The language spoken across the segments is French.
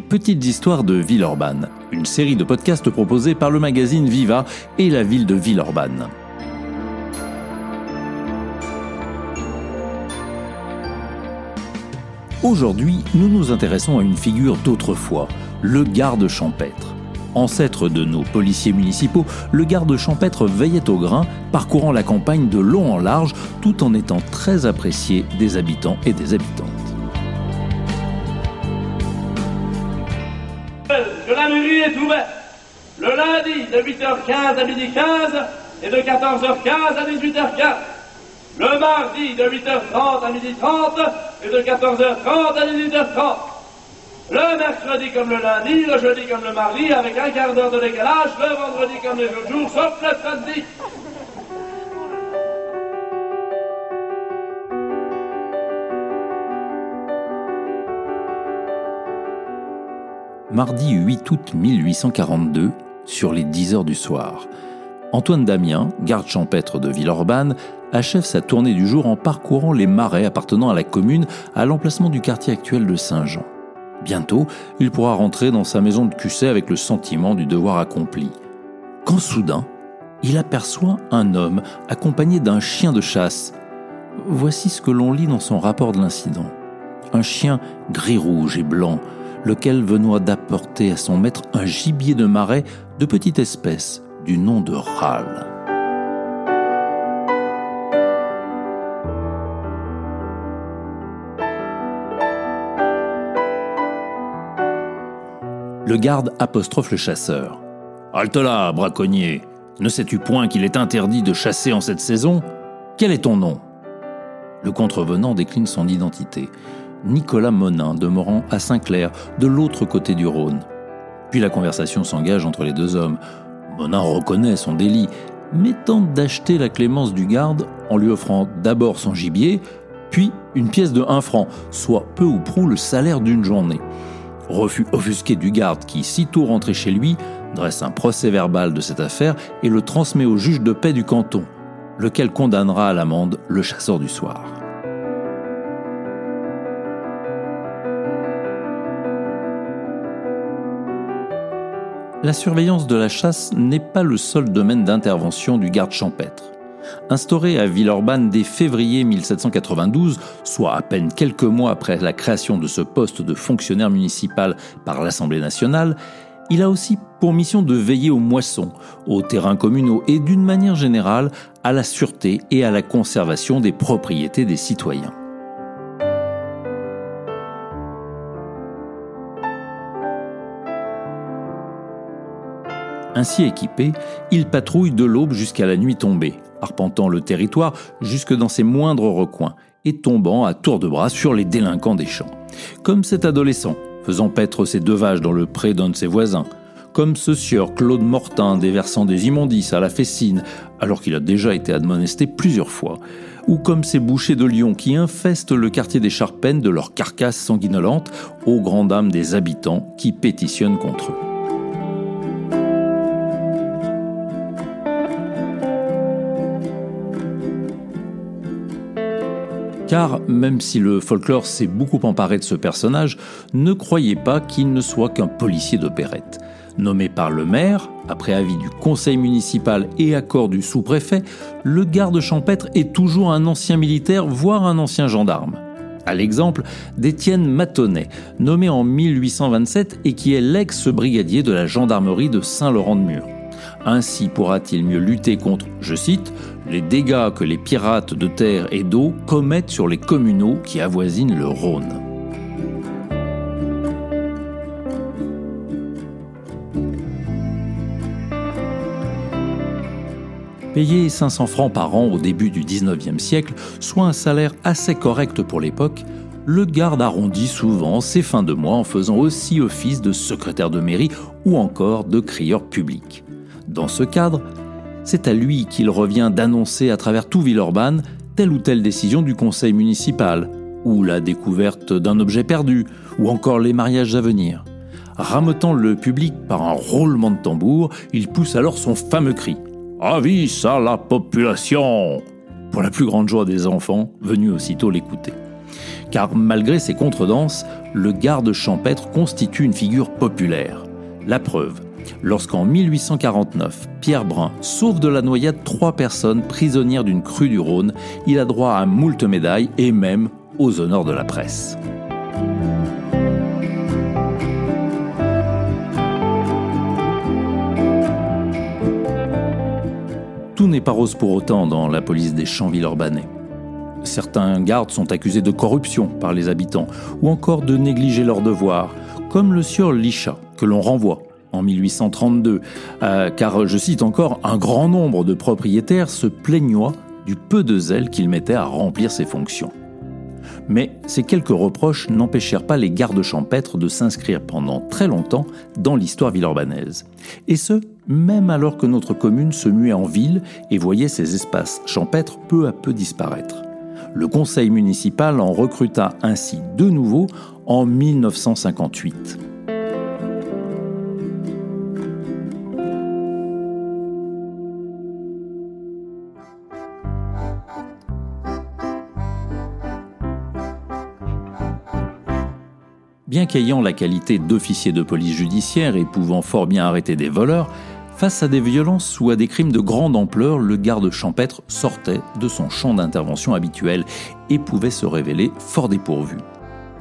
Petites histoires de Villeurbanne, une série de podcasts proposés par le magazine Viva et la ville de Villeurbanne. Aujourd'hui, nous nous intéressons à une figure d'autrefois, le garde champêtre. Ancêtre de nos policiers municipaux, le garde champêtre veillait au grain, parcourant la campagne de long en large, tout en étant très apprécié des habitants et des habitantes. la mairie est ouverte le lundi de 8h15 à midi 15 et de 14h15 à 18h15. Le mardi de 8h30 à midi 30 et de 14h30 à 18h30. Le mercredi comme le lundi, le jeudi comme le mardi, avec un quart d'heure de décalage, le vendredi comme les autres jours, sauf le samedi. Mardi 8 août 1842, sur les 10 heures du soir. Antoine Damien, garde champêtre de Villeurbanne, achève sa tournée du jour en parcourant les marais appartenant à la commune à l'emplacement du quartier actuel de Saint-Jean. Bientôt, il pourra rentrer dans sa maison de Cusset avec le sentiment du devoir accompli. Quand soudain, il aperçoit un homme accompagné d'un chien de chasse. Voici ce que l'on lit dans son rapport de l'incident. Un chien gris-rouge et blanc, lequel venait d'apporter à son maître un gibier de marais de petite espèce du nom de râle. Le garde apostrophe le chasseur. Halte là, braconnier Ne sais-tu point qu'il est interdit de chasser en cette saison? Quel est ton nom? Le contrevenant décline son identité. Nicolas Monin, demeurant à Saint-Clair, de l'autre côté du Rhône. Puis la conversation s'engage entre les deux hommes. Monin reconnaît son délit, mais tente d'acheter la clémence du garde en lui offrant d'abord son gibier, puis une pièce de 1 franc, soit peu ou prou le salaire d'une journée. Refus offusqué du garde qui, sitôt rentré chez lui, dresse un procès verbal de cette affaire et le transmet au juge de paix du canton, lequel condamnera à l'amende le chasseur du soir. La surveillance de la chasse n'est pas le seul domaine d'intervention du garde champêtre. Instauré à Villeurbanne dès février 1792, soit à peine quelques mois après la création de ce poste de fonctionnaire municipal par l'Assemblée nationale, il a aussi pour mission de veiller aux moissons, aux terrains communaux et d'une manière générale à la sûreté et à la conservation des propriétés des citoyens. Ainsi équipé, il patrouille de l'aube jusqu'à la nuit tombée, arpentant le territoire jusque dans ses moindres recoins et tombant à tour de bras sur les délinquants des champs. Comme cet adolescent, faisant paître ses deux vaches dans le pré d'un de ses voisins, comme ce sieur Claude Mortin déversant des immondices à la fessine alors qu'il a déjà été admonesté plusieurs fois, ou comme ces bouchers de lions qui infestent le quartier des Charpennes de leurs carcasses sanguinolentes aux grandes dames des habitants qui pétitionnent contre eux. Car même si le folklore s'est beaucoup emparé de ce personnage, ne croyez pas qu'il ne soit qu'un policier d'opérette. Nommé par le maire, après avis du conseil municipal et accord du sous-préfet, le garde champêtre est toujours un ancien militaire, voire un ancien gendarme. À l'exemple d'Étienne Matonnet, nommé en 1827 et qui est l'ex-brigadier de la gendarmerie de Saint-Laurent-de-Mur. Ainsi pourra-t-il mieux lutter contre, je cite, les dégâts que les pirates de terre et d'eau commettent sur les communaux qui avoisinent le Rhône. Payer 500 francs par an au début du 19e siècle, soit un salaire assez correct pour l'époque, le garde arrondit souvent ses fins de mois en faisant aussi office de secrétaire de mairie ou encore de crieur public. Dans ce cadre, c'est à lui qu'il revient d'annoncer à travers tout Villeurbanne telle ou telle décision du conseil municipal, ou la découverte d'un objet perdu, ou encore les mariages à venir. Rametant le public par un roulement de tambour, il pousse alors son fameux cri Avis à la population pour la plus grande joie des enfants venus aussitôt l'écouter car malgré ses contredanses, le garde champêtre constitue une figure populaire. La preuve, lorsqu'en 1849, Pierre Brun sauve de la noyade trois personnes prisonnières d'une crue du Rhône, il a droit à moult médailles et même aux honneurs de la presse. Tout n'est pas rose pour autant dans la police des champs villeurbanais. Certains gardes sont accusés de corruption par les habitants ou encore de négliger leurs devoirs, comme le sieur Licha, que l'on renvoie en 1832, euh, car, je cite encore, un grand nombre de propriétaires se plaignoient du peu de zèle qu'il mettait à remplir ses fonctions. Mais ces quelques reproches n'empêchèrent pas les gardes champêtres de s'inscrire pendant très longtemps dans l'histoire villeurbannaise. Et ce, même alors que notre commune se muait en ville et voyait ses espaces champêtres peu à peu disparaître. Le conseil municipal en recruta ainsi de nouveau en 1958. Bien qu'ayant la qualité d'officier de police judiciaire et pouvant fort bien arrêter des voleurs, face à des violences ou à des crimes de grande ampleur, le garde champêtre sortait de son champ d'intervention habituel et pouvait se révéler fort dépourvu.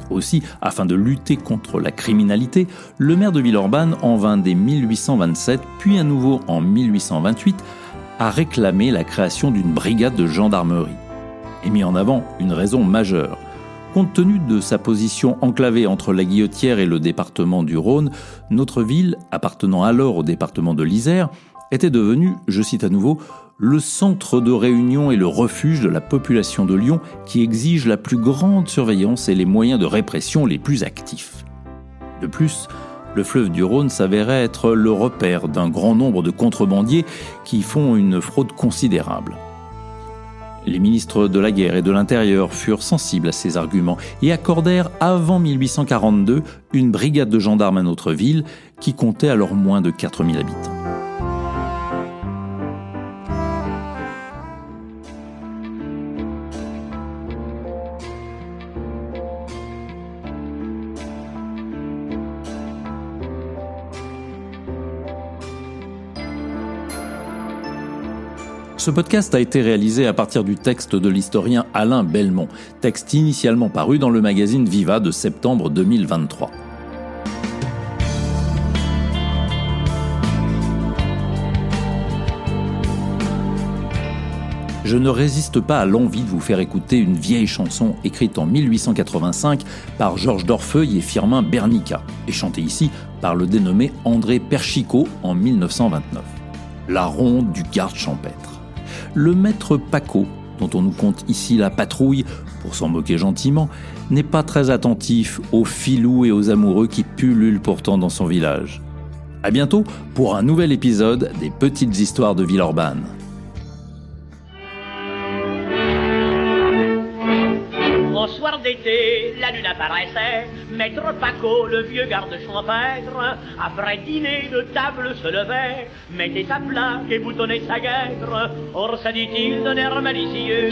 Aussi, afin de lutter contre la criminalité, le maire de Villeurbanne en vint dès 1827, puis à nouveau en 1828, à réclamer la création d'une brigade de gendarmerie. Et mis en avant une raison majeure. Compte tenu de sa position enclavée entre la Guillotière et le département du Rhône, notre ville, appartenant alors au département de l'Isère, était devenue, je cite à nouveau, le centre de réunion et le refuge de la population de Lyon qui exige la plus grande surveillance et les moyens de répression les plus actifs. De plus, le fleuve du Rhône s'avérait être le repère d'un grand nombre de contrebandiers qui font une fraude considérable. Les ministres de la guerre et de l'intérieur furent sensibles à ces arguments et accordèrent avant 1842 une brigade de gendarmes à notre ville qui comptait alors moins de 4000 habitants. Ce podcast a été réalisé à partir du texte de l'historien Alain Belmont, texte initialement paru dans le magazine Viva de septembre 2023. je ne résiste pas à l'envie de vous faire écouter une vieille chanson écrite en 1885 par Georges Dorfeuille et Firmin Bernica, et chantée ici par le dénommé André Perchicot en 1929. La ronde du garde champêtre le maître Paco, dont on nous compte ici la patrouille, pour s'en moquer gentiment, n'est pas très attentif aux filous et aux amoureux qui pullulent pourtant dans son village. A bientôt pour un nouvel épisode des Petites Histoires de Villeurbanne. La lune apparaissait, Maître Paco, le vieux garde champêtre, après dîner de table se levait, mettait sa plaque et boutonnait sa guêtre. Or, ça dit-il d'un air malicieux,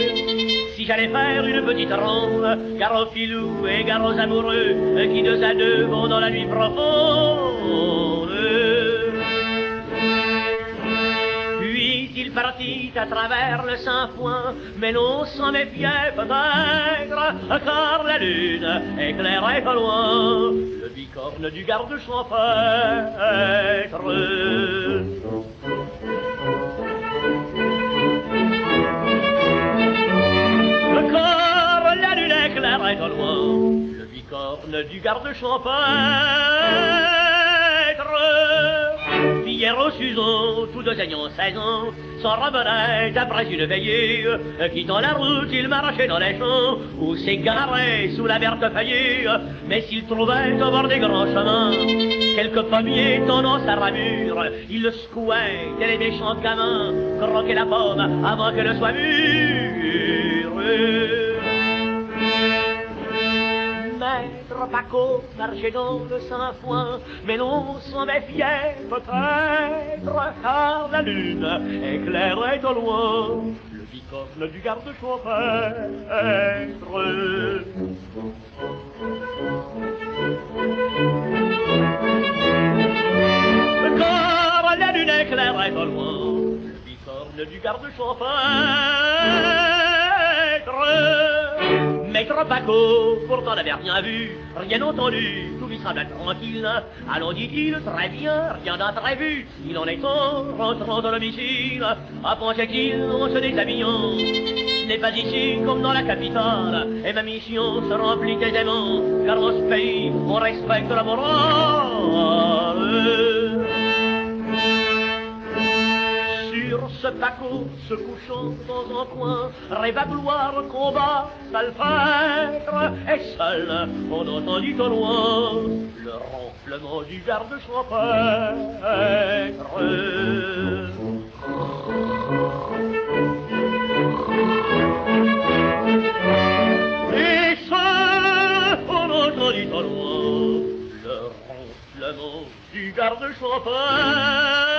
si j'allais faire une petite ronde, gare aux et gare aux amoureux, qui deux à deux vont dans la nuit profonde. Partit à travers le Saint-Foin, mais l'on s'en méfiait peut-être, car la lune éclairait au loin le bicorne du garde champêtre. Car la lune éclairait au loin le bicorne du garde champêtre. Hier au Suzon, tous deux ayant 16 ans, s'en revenaient après une veillée. Quittant la route, il marchait dans les champs, ou s'égarait sous la verte feuillée. Mais s'il trouvait au bord des grands chemins, quelques pommiers tendant sa ramure, il le secouait, tel les méchants gamins, croquait la pomme avant qu'elle soit mûre maître Paco dans le Saint-Foin, mais l'on s'en méfiait peut-être, car la lune éclairait au loin le corne du garde champêtre. Comme la lune éclairait au loin, le bicorne du garde champêtre. Maître Paco, pourtant n'avait rien vu, rien entendu, tout lui semble tranquille. Allons, dit-il, très bien, rien d'imprévu. Il en est temps, rentrant dans domicile, à penser qu'il, en se déshabillant, n'est pas ici comme dans la capitale, et ma mission se remplit aisément, car dans ce pays, on respecte la morale. Ce Paco, se couchant dans un coin, rêve à gloire, combat, salpêtre, et seul, on entendit au loin le ronflement du garde champêtre. Et seul, on entendit au loin le ronflement du garde champêtre.